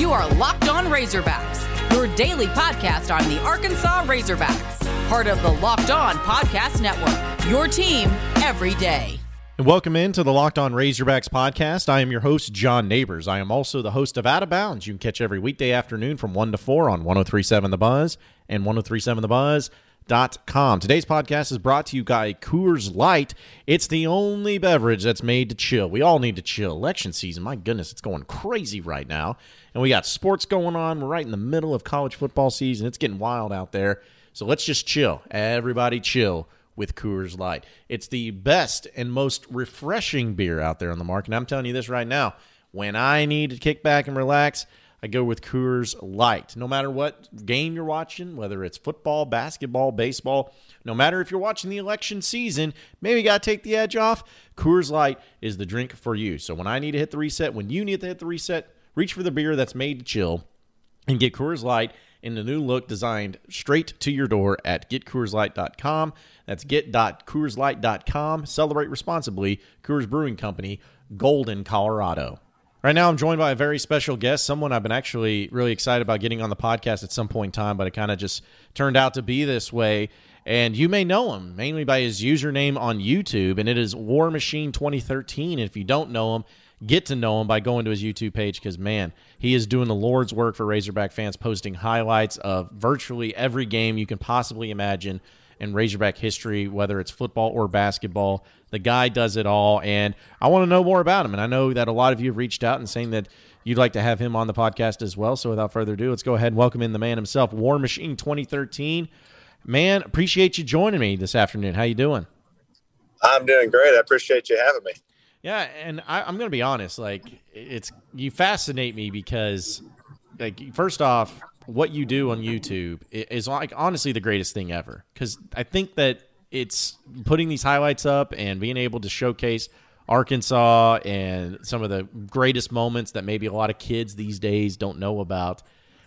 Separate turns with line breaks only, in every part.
You are Locked On Razorbacks, your daily podcast on the Arkansas Razorbacks, part of the Locked On Podcast Network. Your team every day.
And welcome into the Locked On Razorbacks podcast. I am your host, John Neighbors. I am also the host of Out of Bounds. You can catch every weekday afternoon from 1 to 4 on 1037 The Buzz and 1037 The Buzz Com. Today's podcast is brought to you by Coors Light. It's the only beverage that's made to chill. We all need to chill. Election season, my goodness, it's going crazy right now. And we got sports going on. We're right in the middle of college football season. It's getting wild out there. So let's just chill. Everybody chill with Coors Light. It's the best and most refreshing beer out there on the market. And I'm telling you this right now. When I need to kick back and relax, I go with Coors Light. No matter what game you're watching, whether it's football, basketball, baseball, no matter if you're watching the election season, maybe you got to take the edge off. Coors Light is the drink for you. So when I need to hit the reset, when you need to hit the reset, reach for the beer that's made to chill and get Coors Light in the new look designed straight to your door at getcoorslight.com. That's get.coorslight.com. Celebrate responsibly. Coors Brewing Company, Golden, Colorado. Right now, I'm joined by a very special guest, someone I've been actually really excited about getting on the podcast at some point in time, but it kind of just turned out to be this way. And you may know him mainly by his username on YouTube, and it is War Machine 2013. And if you don't know him, get to know him by going to his YouTube page because, man, he is doing the Lord's work for Razorback fans, posting highlights of virtually every game you can possibly imagine in Razorback history, whether it's football or basketball. The guy does it all, and I want to know more about him. And I know that a lot of you have reached out and saying that you'd like to have him on the podcast as well. So without further ado, let's go ahead and welcome in the man himself, War Machine 2013. Man, appreciate you joining me this afternoon. How you doing?
I'm doing great. I appreciate you having me.
Yeah, and I, am going to be honest. Like, it's you fascinate me because, like, first off, what you do on YouTube is like honestly the greatest thing ever. Because I think that it's putting these highlights up and being able to showcase Arkansas and some of the greatest moments that maybe a lot of kids these days don't know about.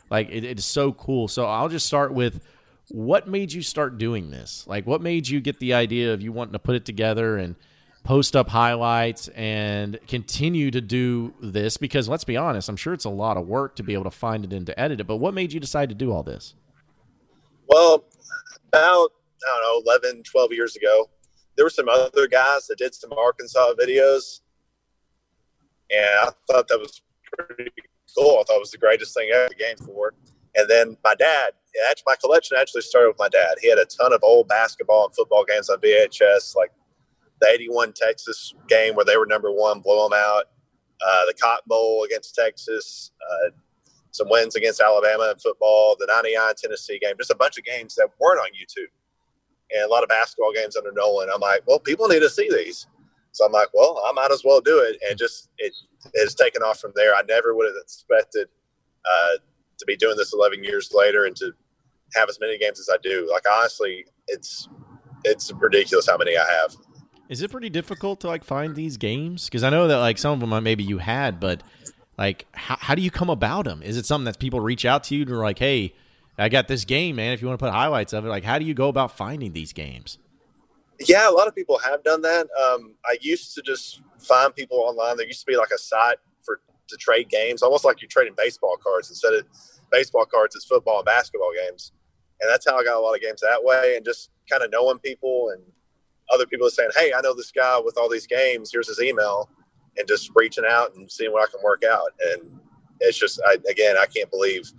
Like it, it is so cool. So I'll just start with what made you start doing this? Like what made you get the idea of you wanting to put it together and post up highlights and continue to do this because let's be honest, I'm sure it's a lot of work to be able to find it and to edit it. But what made you decide to do all this?
Well, about I don't know, 11, 12 years ago. There were some other guys that did some Arkansas videos. And I thought that was pretty cool. I thought it was the greatest thing ever game for. And then my dad, actually, my collection actually started with my dad. He had a ton of old basketball and football games on VHS, like the 81 Texas game where they were number one, blow them out, uh, the Cotton Bowl against Texas, uh, some wins against Alabama in football, the 99 Tennessee game, just a bunch of games that weren't on YouTube and a lot of basketball games under Nolan. I'm like, well, people need to see these. So I'm like, well, I might as well do it. And just it has taken off from there. I never would have expected uh, to be doing this 11 years later and to have as many games as I do. Like honestly, it's it's ridiculous how many I have.
Is it pretty difficult to like find these games? Because I know that like some of them maybe you had, but like how, how do you come about them? Is it something that people reach out to you to like, hey, I got this game, man. If you want to put highlights of it, like how do you go about finding these games?
Yeah, a lot of people have done that. Um, I used to just find people online. There used to be like a site for to trade games, almost like you're trading baseball cards instead of baseball cards. It's football and basketball games, and that's how I got a lot of games that way. And just kind of knowing people and other people saying, "Hey, I know this guy with all these games. Here's his email," and just reaching out and seeing what I can work out. And it's just, I, again, I can't believe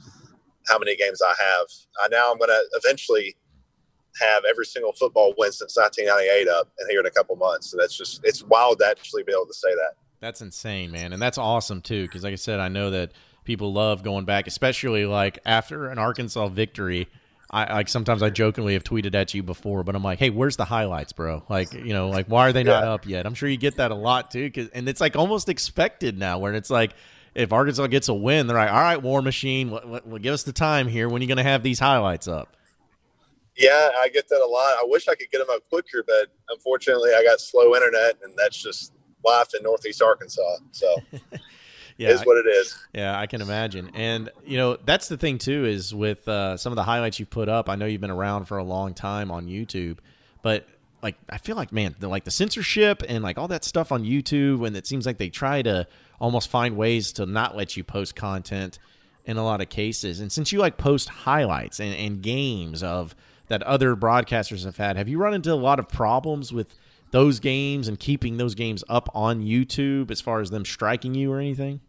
how many games I have. I now I'm going to eventually have every single football win since 1998 up and here in a couple months. So that's just it's wild to actually be able to say that.
That's insane, man, and that's awesome too. Because like I said, I know that people love going back, especially like after an Arkansas victory. I like sometimes I jokingly have tweeted at you before, but I'm like, hey, where's the highlights, bro? Like, you know, like why are they not yeah. up yet? I'm sure you get that a lot too, cause, and it's like almost expected now, where it's like if Arkansas gets a win, they're like, all right, War Machine, give us the time here. When are you going to have these highlights up?
Yeah, I get that a lot. I wish I could get them up quicker, but unfortunately, I got slow internet, and that's just life in Northeast Arkansas. So. yeah, is what it is.
Yeah, I can imagine. And you know, that's the thing too is with uh, some of the highlights you put up. I know you've been around for a long time on YouTube, but like I feel like man, the, like the censorship and like all that stuff on YouTube, and it seems like they try to almost find ways to not let you post content. in a lot of cases. And since you like post highlights and, and games of that other broadcasters have had, have you run into a lot of problems with those games and keeping those games up on YouTube as far as them striking you or anything?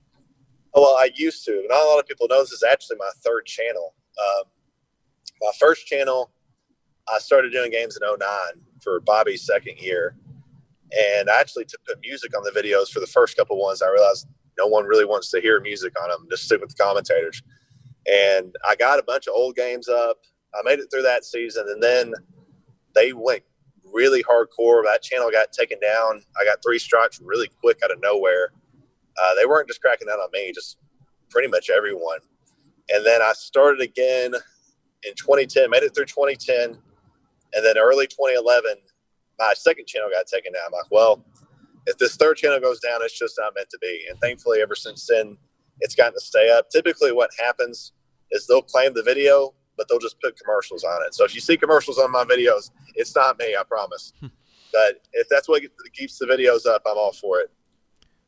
Oh, well, I used to. Not a lot of people know this is actually my third channel. Um, my first channel, I started doing games in 09 for Bobby's second year. And actually to put music on the videos for the first couple ones. I realized no one really wants to hear music on them. Just stick with the commentators. And I got a bunch of old games up. I made it through that season, and then they went really hardcore. That channel got taken down. I got three strikes really quick out of nowhere. Uh, they weren't just cracking down on me, just pretty much everyone. And then I started again in 2010, made it through 2010, and then early 2011, my second channel got taken down. I'm like, well, if this third channel goes down, it's just not meant to be. And thankfully, ever since then, it's gotten to stay up. Typically, what happens is they'll claim the video, but they'll just put commercials on it. So if you see commercials on my videos, it's not me, I promise. Hmm. but if that's what keeps the videos up, I'm all for it.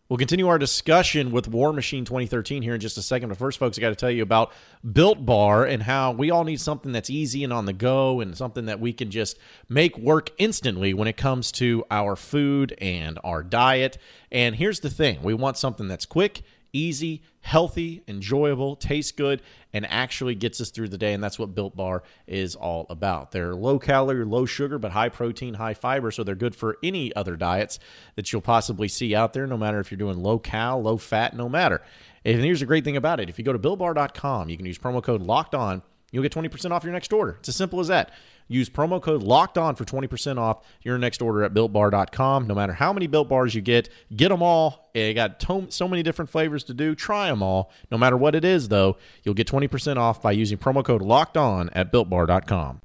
We'll continue our discussion with War Machine 2013 here in just a second. But first, folks, I got to tell you about Built Bar and how we all need something that's easy and on the go and something that we can just make work instantly when it comes to our food and our diet. And here's the thing we want something that's quick easy, healthy, enjoyable, tastes good, and actually gets us through the day. And that's what Built Bar is all about. They're low calorie, low sugar, but high protein, high fiber. So they're good for any other diets that you'll possibly see out there, no matter if you're doing low cal, low fat, no matter. And here's the great thing about it if you go to builtbar.com, you can use promo code locked on, you'll get 20% off your next order. It's as simple as that. Use promo code locked on for 20% off your next order at builtbar.com. No matter how many built bars you get, get them all. Eh, they got to- so many different flavors to do. Try them all. No matter what it is, though, you'll get 20% off by using promo code locked on at builtbar.com.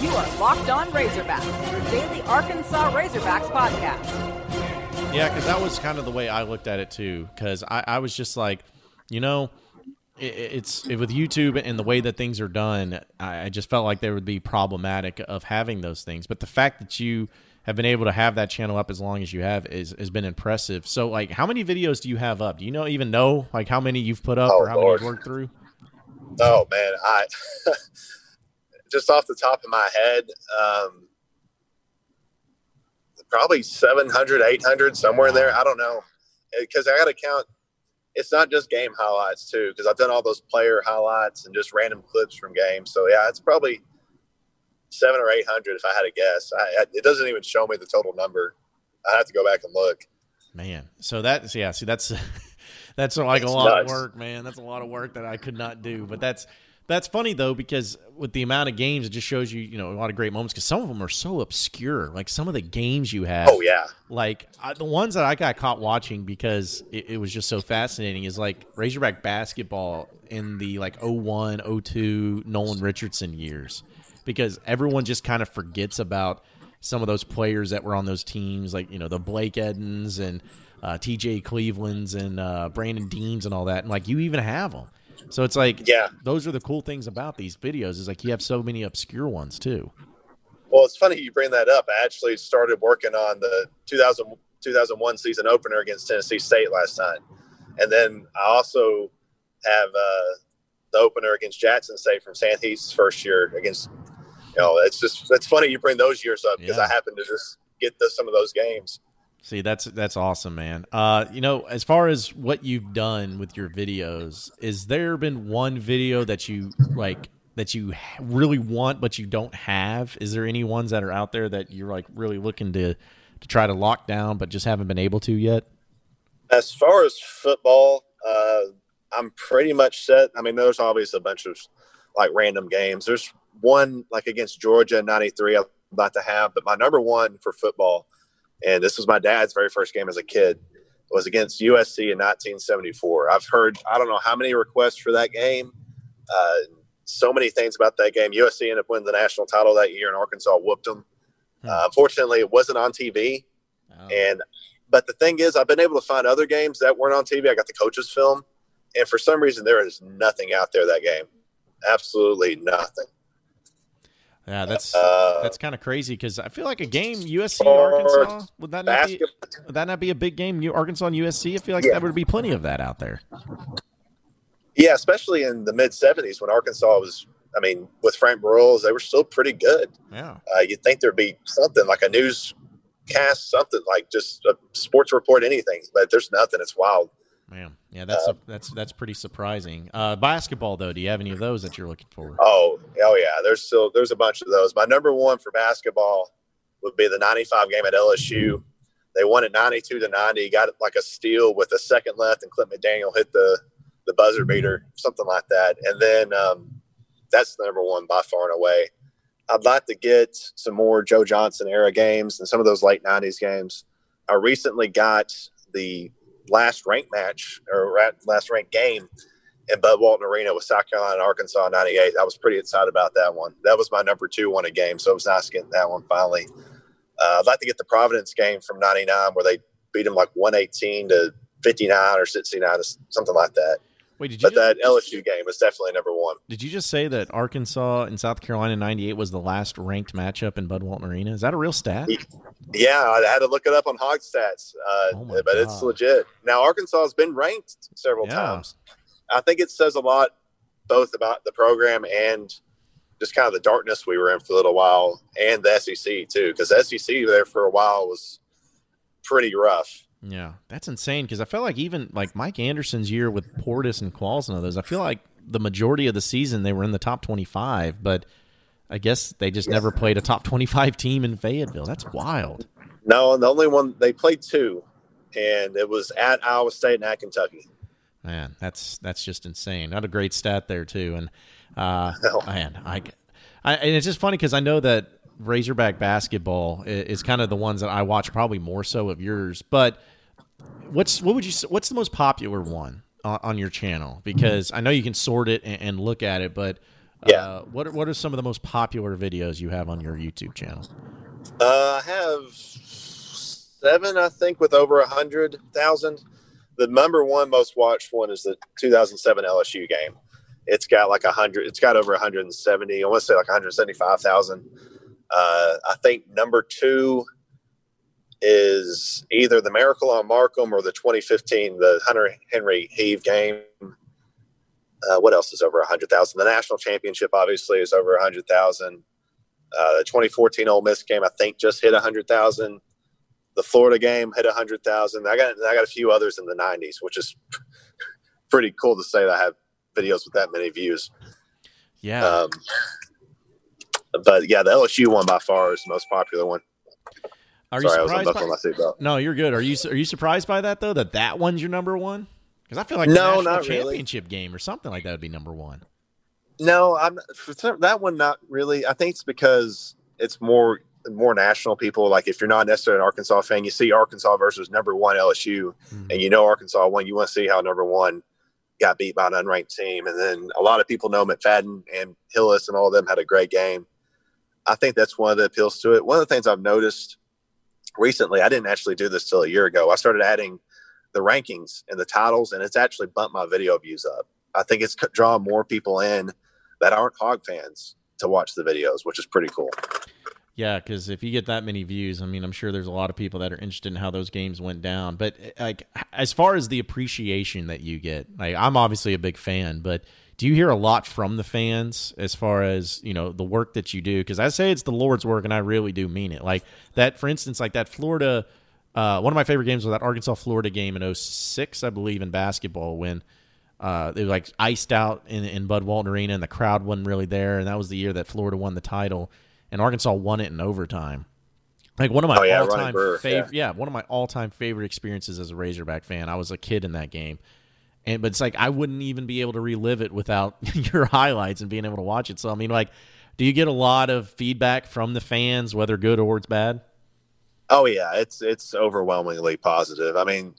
You are Locked On Razorbacks, your daily Arkansas Razorbacks podcast.
Yeah, because that was kind of the way I looked at it too. Because I, I was just like, you know, it's it, with YouTube and the way that things are done, I, I just felt like there would be problematic of having those things. But the fact that you have been able to have that channel up as long as you have is has been impressive. So, like, how many videos do you have up? Do you know even know like how many you've put up
Oh,
or how
Lord.
many you've worked through?
Oh man, I just off the top of my head, um, probably 700, 800, somewhere in there. I don't know because I got to count. It's not just game highlights too, because I've done all those player highlights and just random clips from games. So yeah, it's probably seven or eight hundred if I had to guess. I, I, it doesn't even show me the total number. I have to go back and look.
Man, so that's yeah. See, that's that's like a lot
nuts.
of work, man. That's a lot of work that I could not do. But that's that's funny though because with the amount of games, it just shows you you know a lot of great moments because some of them are so obscure. Like some of the games you have.
Oh yeah,
Like I, the ones that I got caught watching because it, it was just so fascinating is like Razorback basketball in the like 01, 02 Nolan Richardson years because everyone just kind of forgets about some of those players that were on those teams, like you know the Blake Eddins and uh, T.J. Cleveland's and uh, Brandon Deans and all that, and like you even have them. So it's like,
Yeah.
those are the cool things about these videos is like you have so many obscure ones too.
Well, it's funny you bring that up. I actually started working on the 2000, 2001 season opener against Tennessee State last night. And then I also have uh, the opener against Jackson State from Stan Heath's first year against, you know, it's just, it's funny you bring those years up because
Yeah.
I happen to just get the, some of those games.
See, that's that's awesome, man. Uh, you know, as far as what you've done with your videos, is there been one video that you like that you really want but you don't have? Is there any ones that are out there that you're like really looking to to try to lock down but just haven't been able to yet?
As far as football, uh, I'm pretty much set. I mean, there's obviously a bunch of like random games. There's one like against Georgia in '93 I'm about to have, but my number one for football, and this was my dad's very first game as a kid, was against USC in 1974. I've heard I don't know how many requests for that game. Uh, so many things about that game. USC ended up winning the national title that year, and Arkansas whooped them.
Hmm.
Uh, unfortunately, it wasn't on TV.
Oh.
And but the thing is, I've been able to find other games that weren't on TV. I got the coaches film, and for some reason, there is nothing out there that game. Absolutely nothing.
Yeah, that's
Uh,
that's kind of crazy because I feel like a game USC Arkansas would that not be would that not be a big game? Arkansas and USC. I feel like
Yeah.
that would be plenty of that out there.
Yeah, especially in the mid '70s when Arkansas was. I mean, with Frank Broyles, they were still pretty good.
Yeah,
Uh, you'd think there'd be something like a newscast, something like just a sports report, anything. But there's nothing. It's wild.
Man. Yeah, that's
Uh,
that's that's pretty surprising. Uh, basketball though, do you have any of those that you're looking for?
Oh, oh yeah. There's still there's a bunch of those. My number one for basketball would be the '95 game at LSU. They won it 92 to 90. Got like a steal with a second left, and Clint McDaniel hit the the buzzer beater, something like that. And then um, that's the number one by far and away. I'd like to get some more Joe Johnson era games and some of those late 90s games. I recently got the last ranked match or last ranked game in Bud Walton Arena with South Carolina and Arkansas 98. I was pretty excited about that one. That was my number two one a game. So it was nice getting that one finally. Uh, I'd like to get the Providence game from 99 where they beat them like 118 to 59 or 69 or something like that.
Wait, did you
But
just,
that LSU game is definitely number one.
did you just say that Arkansas and South Carolina '98 was the last ranked matchup in Bud Walton Arena? Is that a real stat?
Yeah, I had to look it up on Hog Stats, uh,
Oh
but it's legit. Now Arkansas has been ranked several
Yeah.
times. I think it says a lot both about the program and just kind of the darkness we were in for a little while, and the SEC too, because the SEC there for a while was pretty rough.
Yeah, that's insane because I felt like even like Mike Anderson's year with Portis and Qualls and others, I feel like the majority of the season they were in the top 25, but I guess they just never played a top 25 team in Fayetteville. That's wild.
No, and the only one they played two, and it was at Iowa State and at Kentucky.
Man, that's that's just insane. Not a great stat there too, and uh,
No.
man, I, I and it's just funny because I know that Razorback basketball is kind of the ones that I watch probably more so of yours. But what's what would you what's the most popular one on, your channel? Because I know you can sort it and, look at it, but uh,
Yeah.
what are, what are some of the most popular videos you have on your YouTube channel?
Uh, I have seven, I think, with over a hundred thousand. The number one most watched one is the 2007 LSU game. It's got like a hundred. It's got over 170. I want to say like 175,000. Uh, I think number two is either the Miracle on Markham or the 2015 the Hunter Henry Heave game. Uh, what else is over 100,000? The national championship obviously is over 100,000. Uh, the 2014 Ole Miss game, I think, just hit 100,000. The Florida game hit 100,000. I got I got a few others in the 90s, which is pretty cool to say that I have videos with that many views.
Yeah,
Um, but yeah, the LSU one by far is the most popular one.
are you
Sorry, I was
surprised? By,
my seatbelt.
no, you're good. Are you are you surprised by that though? That that one's your number one? Because I feel like the
No,
national
not really.
championship game or something like that would be number one.
No, I'm for that one. Not really. I think it's because it's more more national people. Like if you're not necessarily an Arkansas fan, you see Arkansas versus number one LSU,
Mhm.
and you know Arkansas won. You want to see how number one got beat by an unranked team, and then a lot of people know McFadden and Hillis and all of them had a great game. I think that's one of the appeals to it. One of the things I've noticed recently, I didn't actually do this till a year ago. I started adding the rankings and the titles, and it's actually bumped my video views up. I think it's drawing more people in that aren't hog fans to watch the videos, which is pretty cool.
Yeah, because if you get that many views, I mean, I'm sure there's a lot of people that are interested in how those games went down. But eh, like, as far as the appreciation that you get, like, I'm obviously a big fan, but do you hear a lot from the fans as far as you know the work that you do? Because I say it's the Lord's work, and I really do mean it. Like that, for instance, like that Florida. Uh, one of my favorite games was that Arkansas Florida game in 06, I believe, in basketball when uh, they were like iced out in, in Bud Walton Arena and the crowd wasn't really there. And that was the year that Florida won the title and Arkansas won it in overtime. Like one of my
Oh, yeah, all-time
favorite, yeah. one of my all time favorite experiences as a Razorback fan. I was a kid in that game, and but it's like I wouldn't even be able to relive it without your highlights and being able to watch it. So I mean, like, do you get a lot of feedback from the fans, whether good or it's bad?
Oh yeah, it's it's overwhelmingly positive. I mean,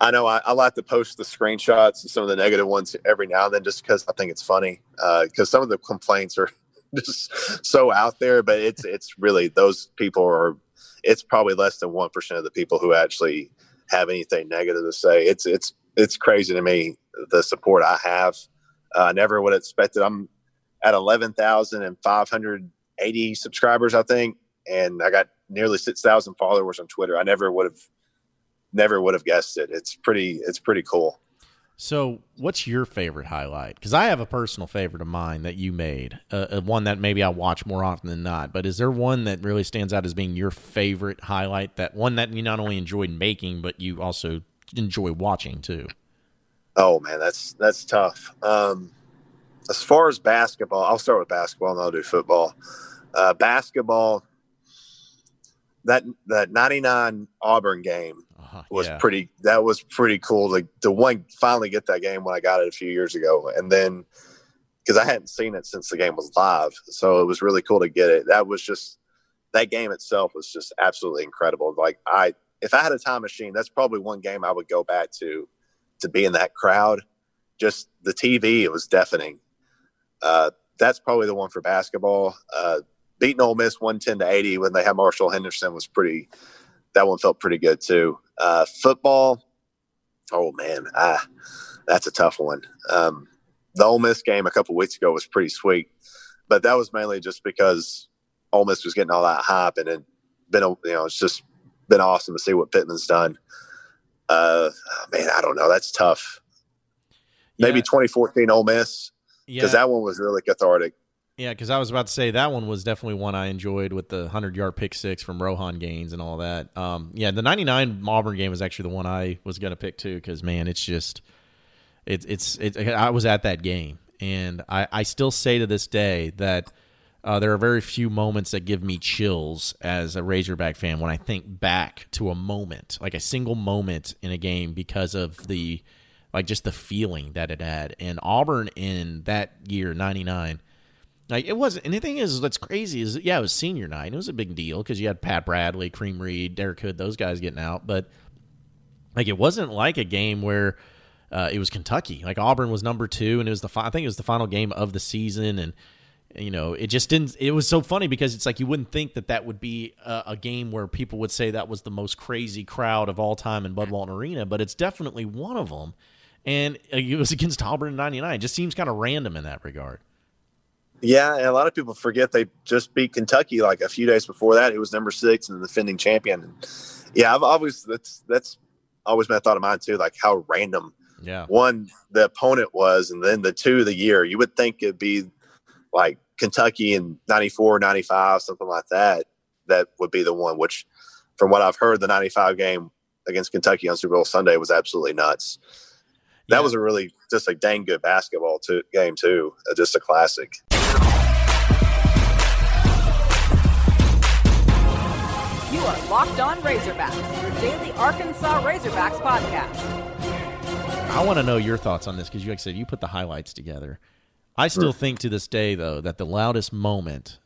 I know I, I like to post the screenshots and some of the negative ones every now and then, just because I think it's funny. Uh, because some of the complaints are just so out there, but it's it's really those people are. It's probably less than one percent of the people who actually have anything negative to say. It's it's it's crazy to me the support I have. Uh, I never would have expected. I'm at eleven thousand and five hundred eighty subscribers, I think, and I got nearly 6,000 followers on Twitter. I never would have, never would have guessed it. It's pretty, it's pretty cool.
So, what's your favorite highlight? Because I have a personal favorite of mine that you made, uh, one that maybe I watch more often than not. But is there one that really stands out as being your favorite highlight? That one that you not only enjoyed making, but you also enjoy watching too?
Oh man, that's that's tough. Um, as far as basketball, I'll start with basketball and I'll do football. Uh, basketball, that that '99 Auburn game uh, was yeah. pretty. That was pretty cool to to one finally get that game when I got it a few years ago, and then because I hadn't seen it since the game was live, so it was really cool to get it. That was just that game itself was just absolutely incredible. Like I, if I had a time machine, that's probably one game I would go back to to be in that crowd. Just the TV, it was deafening. Uh, that's probably the one for basketball. Uh, beating Ole Miss one ten to eighty when they had Marshall Henderson was pretty. That one felt pretty good too. Uh, football, oh man, ah, that's a tough one. Um, the Ole Miss game a couple weeks ago was pretty sweet, but that was mainly just because Ole Miss was getting all that hype, and it been a, you know it's just been awesome to see what Pittman's done. Uh, man, I don't know. That's tough. Maybe yeah. 2014 Ole Miss because yeah. that one was really cathartic.
Yeah, because I was about to say that one was definitely one I enjoyed with the hundred yard pick six from Rohan Gaines and all that. Um, yeah, the ninety nine Auburn game was actually the one I was going to pick too because man, it's just it's it's I was at that game and I I still say to this day that. Uh, there are very few moments that give me chills as a Razorback fan when I think back to a moment, like a single moment in a game, because of the, like just the feeling that it had. And Auburn in that year, '99, like it wasn't And the thing is that's crazy is yeah it was senior night it was a big deal because you had Pat Bradley, Kareem Reid, Derek Hood, those guys getting out, but like it wasn't like a game where uh, it was Kentucky. Like Auburn was number two, and it was the I think it was the final game of the season, and you know it just didn't. It was so funny because it's like you wouldn't think that that would be a, a game where people would say that was the most crazy crowd of all time in Bud Walton Arena, but it's definitely one of them, and uh, it was against Auburn in '99. It just seems kind of random in that regard.
Yeah, and a lot of people forget they just beat Kentucky like a few days before that. It was number six and the defending champion. And yeah, I've always that's that's always been a thought of mine too, like how random.
Yeah.
One, the opponent was, and then the two, the year. You would think it'd be like Kentucky in 94, 95, something like that. That would be the one. Which, from what I've heard, the '95 game against Kentucky on Super Bowl Sunday was absolutely nuts. That yeah. was a really just a dang good basketball too, game too. Uh, just a classic.
You are Locked On Razorbacks, your daily Arkansas Razorbacks podcast.
I want to know your thoughts on this because, like I said, you put the highlights together. I still think to this day, though, that the loudest moment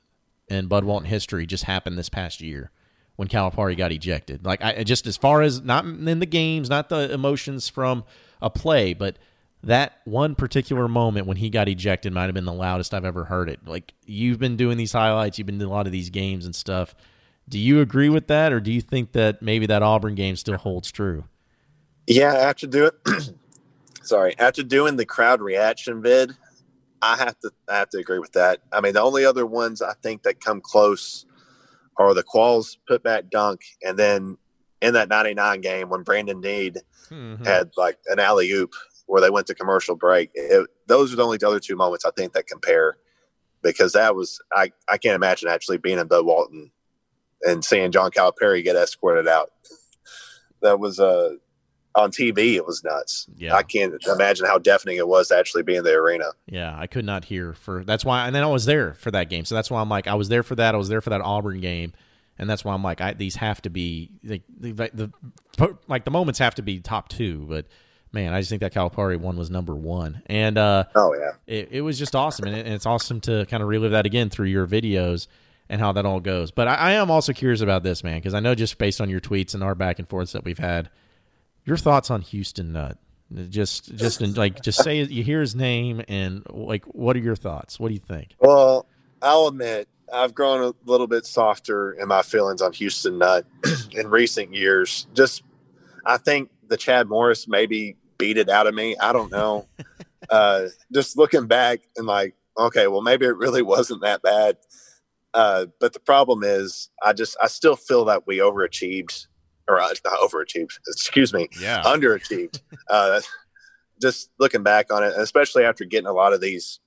in Bud Walton history just happened this past year when Calipari got ejected. Like, I just as far as not in the games, not the emotions from a play, but that one particular moment when he got ejected might have been the loudest I've ever heard it. Like, you've been doing these highlights, you've been doing a lot of these games and stuff do you agree with that, or do you think that maybe that Auburn game still holds true?
Yeah, after doing, sorry, after doing the crowd reaction vid, I have to I have to agree with that. I mean, the only other ones I think that come close are the Qualls putback dunk, and then in that '99 game when Brandon Need mm-hmm. had like an alley oop where they went to commercial break. It, those are the only the other two moments I think that compare because that was I I can't imagine actually being in Bud Walton and seeing John Calipari get escorted out. That was uh, on TV. It was nuts. Yeah, I can't imagine how deafening it was to actually be in the arena.
Yeah, I could not hear for that's why. And then I was there for that game, so that's why I'm like, I was there for that. I was there for that Auburn game, and that's why I'm like, I, these have to be like the, the, the like the moments have to be top two, but man, I just think that Calipari one was number one. And uh,
oh yeah,
it, it was just awesome, and, it, and, it's awesome to kind of relive that again through your videos and how that all goes. But I, I am also curious about this, man, because I know just based on your tweets and our back and forths that we've had, your thoughts on Houston Nutt. Just, just in, like, just say you hear his name and like, what are your thoughts? What do you think?
Well, I'll admit I've grown a little bit softer in my feelings on Houston Nutt in recent years. Just, I think the Chad Morris maybe beat it out of me. I don't know. uh, just looking back and like, okay, well, maybe it really wasn't that bad Uh, but the problem is, I just I still feel that we overachieved, or uh, not overachieved. Excuse me,
Yeah.
underachieved. uh, just looking back on it, especially after getting a lot of these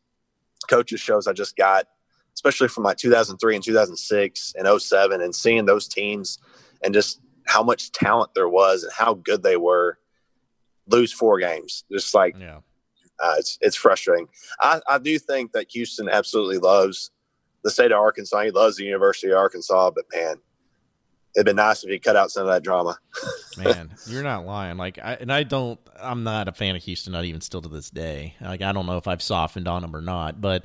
coaches shows I just got, especially from like 2003 and 2006 and 07, and seeing those teams and just how much talent there was and how good they were, lose four games. Just like
yeah.
uh, it's it's frustrating. I, I do think that Houston absolutely loves the state of Arkansas. He loves the University of Arkansas, but man, it'd been nice if you cut out some of that drama.
Man, you're not lying. Like, I, and I don't. I'm not a fan of Houston, not even still to this day. Like, I don't know if I've softened on them or not, but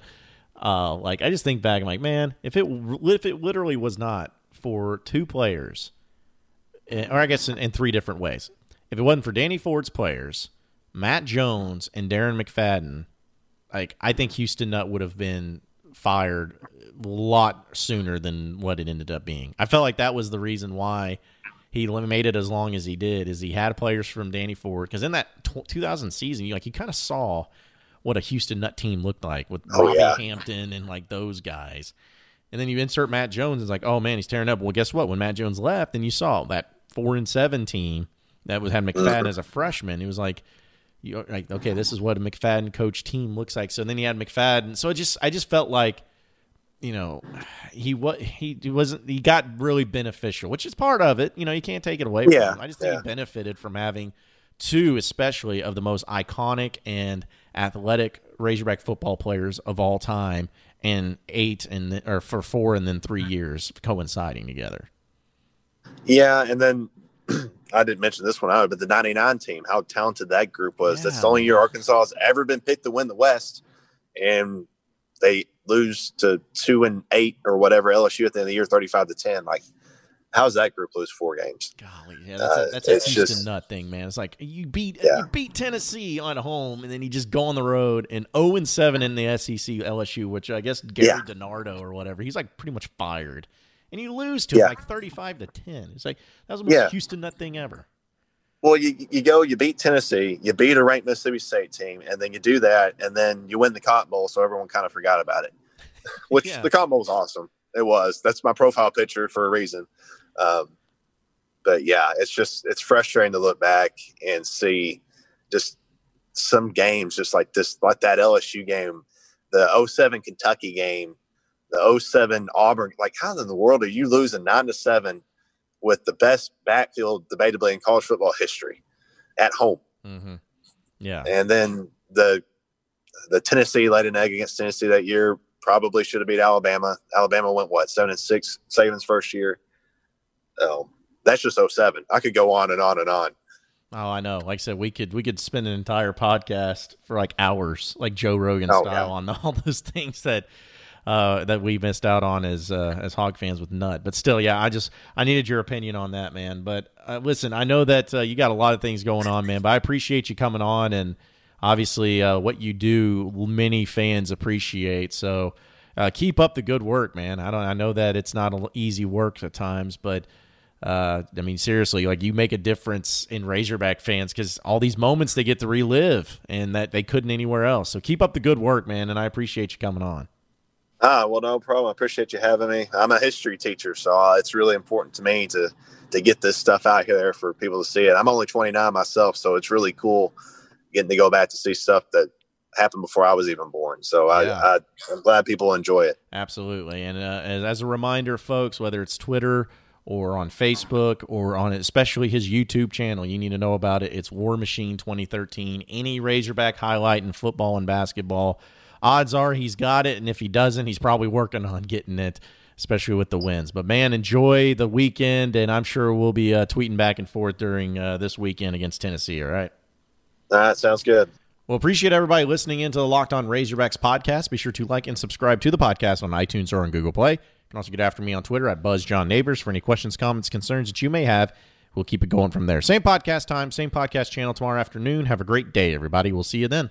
uh, like, I just think back. I'm like, man, if it if it literally was not for two players, eh, or I guess in, in three different ways, if it wasn't for Danny Ford's players, Matt Jones and Darren McFadden, like, I think Houston Nutt would have been fired a lot sooner than what it ended up being. I felt like that was the reason why he made it as long as he did is he had players from Danny Ford because in that tw 2000 season you like you kind of saw what a Houston Nutt team looked like with
Oh,
Robbie
yeah.
Hampton and like those guys. And then you insert Matt Jones it's like, "Oh man, he's tearing up." Well, guess what? When Matt Jones left, then you saw that 4 and 7 team that was had McFadden mm-hmm. as a freshman. It was like you like okay, this is what a McFadden coach team looks like. So then he had McFadden. So I just I just felt like you know, he what he, he wasn't he got really beneficial, which is part of it. You know, you can't take it away from
Yeah,
him. I just think
yeah.
he benefited from having two, especially of the most iconic and athletic Razorback football players of all time, and eight and or for four and then three years coinciding together.
Yeah, and then I didn't mention this one out, but the '99 team, how talented that group was. That's the only year Arkansas has ever been picked to win the West, and they lose to two and eight or whatever LSU at the end of the year, thirty-five to ten. Like, how's that group lose four games?
Golly, yeah, that's a,
Uh,
that's a Houston
just-
Nutt thing, man. It's like you beat
Yeah.
you beat Tennessee on home, and then you just go on the road and zero and seven in the SEC LSU, which I guess Gary
Yeah.
DiNardo or whatever. He's like pretty much fired, and you lose to
Yeah.
like thirty five to ten. It's like that was the most
Yeah.
Houston Nutt thing ever.
Well, you you go, you beat Tennessee, you beat a ranked Mississippi State team, and then you do that, and then you win the Cotton Bowl, so everyone kind of forgot about it. Which
Yeah.
the Cotton Bowl was awesome. It was. That's my profile picture for a reason. Um, but yeah, it's just it's frustrating to look back and see just some games, just like this, like that LSU game, the 07 Kentucky game, the 07 Auburn. Like, how in the world are you losing nine to seven with the best backfield debatably in college football history at home?
Mm-hmm. Yeah,
And then the the Tennessee laid an egg against Tennessee that year. Probably should have beat Alabama. Alabama went what seven and six Saban's first year. Um, that's just 07. I could go on and on and on.
Oh, I know. Like I said, we could we could spend an entire podcast for like hours, like Joe Rogan
Oh,
style,
yeah.
on all those things that uh, that we missed out on as uh, as hog fans with Nutt. But still, yeah, I just I needed your opinion on that, man. But uh, listen, I know that uh, you got a lot of things going on, man. But I appreciate you coming on, and obviously uh, what you do, many fans appreciate. So uh, keep up the good work, man. I don't. I know that it's not easy work at times, but uh, I mean, seriously, like you make a difference in Razorback fans because all these moments they get to relive and that they couldn't anywhere else. So keep up the good work, man, and I appreciate you coming on.
Ah, well, no problem. I appreciate you having me. I'm a history teacher, so uh, it's really important to me to to get this stuff out here for people to see it. I'm only 29 myself, so it's really cool getting to go back to see stuff that happened before I was even born. So
Yeah.
I, I, I'm glad people enjoy it.
Absolutely, and uh, as, as a reminder, folks, whether it's Twitter or on Facebook or on especially his YouTube channel, you need to know about it. It's War Machine 2013. Any Razorback highlight in football and basketball, odds are he's got it, and if he doesn't, he's probably working on getting it. Especially with the wins, but man, enjoy the weekend, and I'm sure we'll be uh, tweeting back and forth during uh, this weekend against Tennessee. All right.
That sounds good.
Well, appreciate everybody listening into the Locked On Razorbacks podcast. Be sure to like and subscribe to the podcast on iTunes or on Google Play. You can also get after me on Twitter at BuzzJohnNeighbors for any questions, comments, concerns that you may have. We'll keep it going from there. Same podcast time, same podcast channel tomorrow afternoon. Have a great day, everybody. We'll see you then.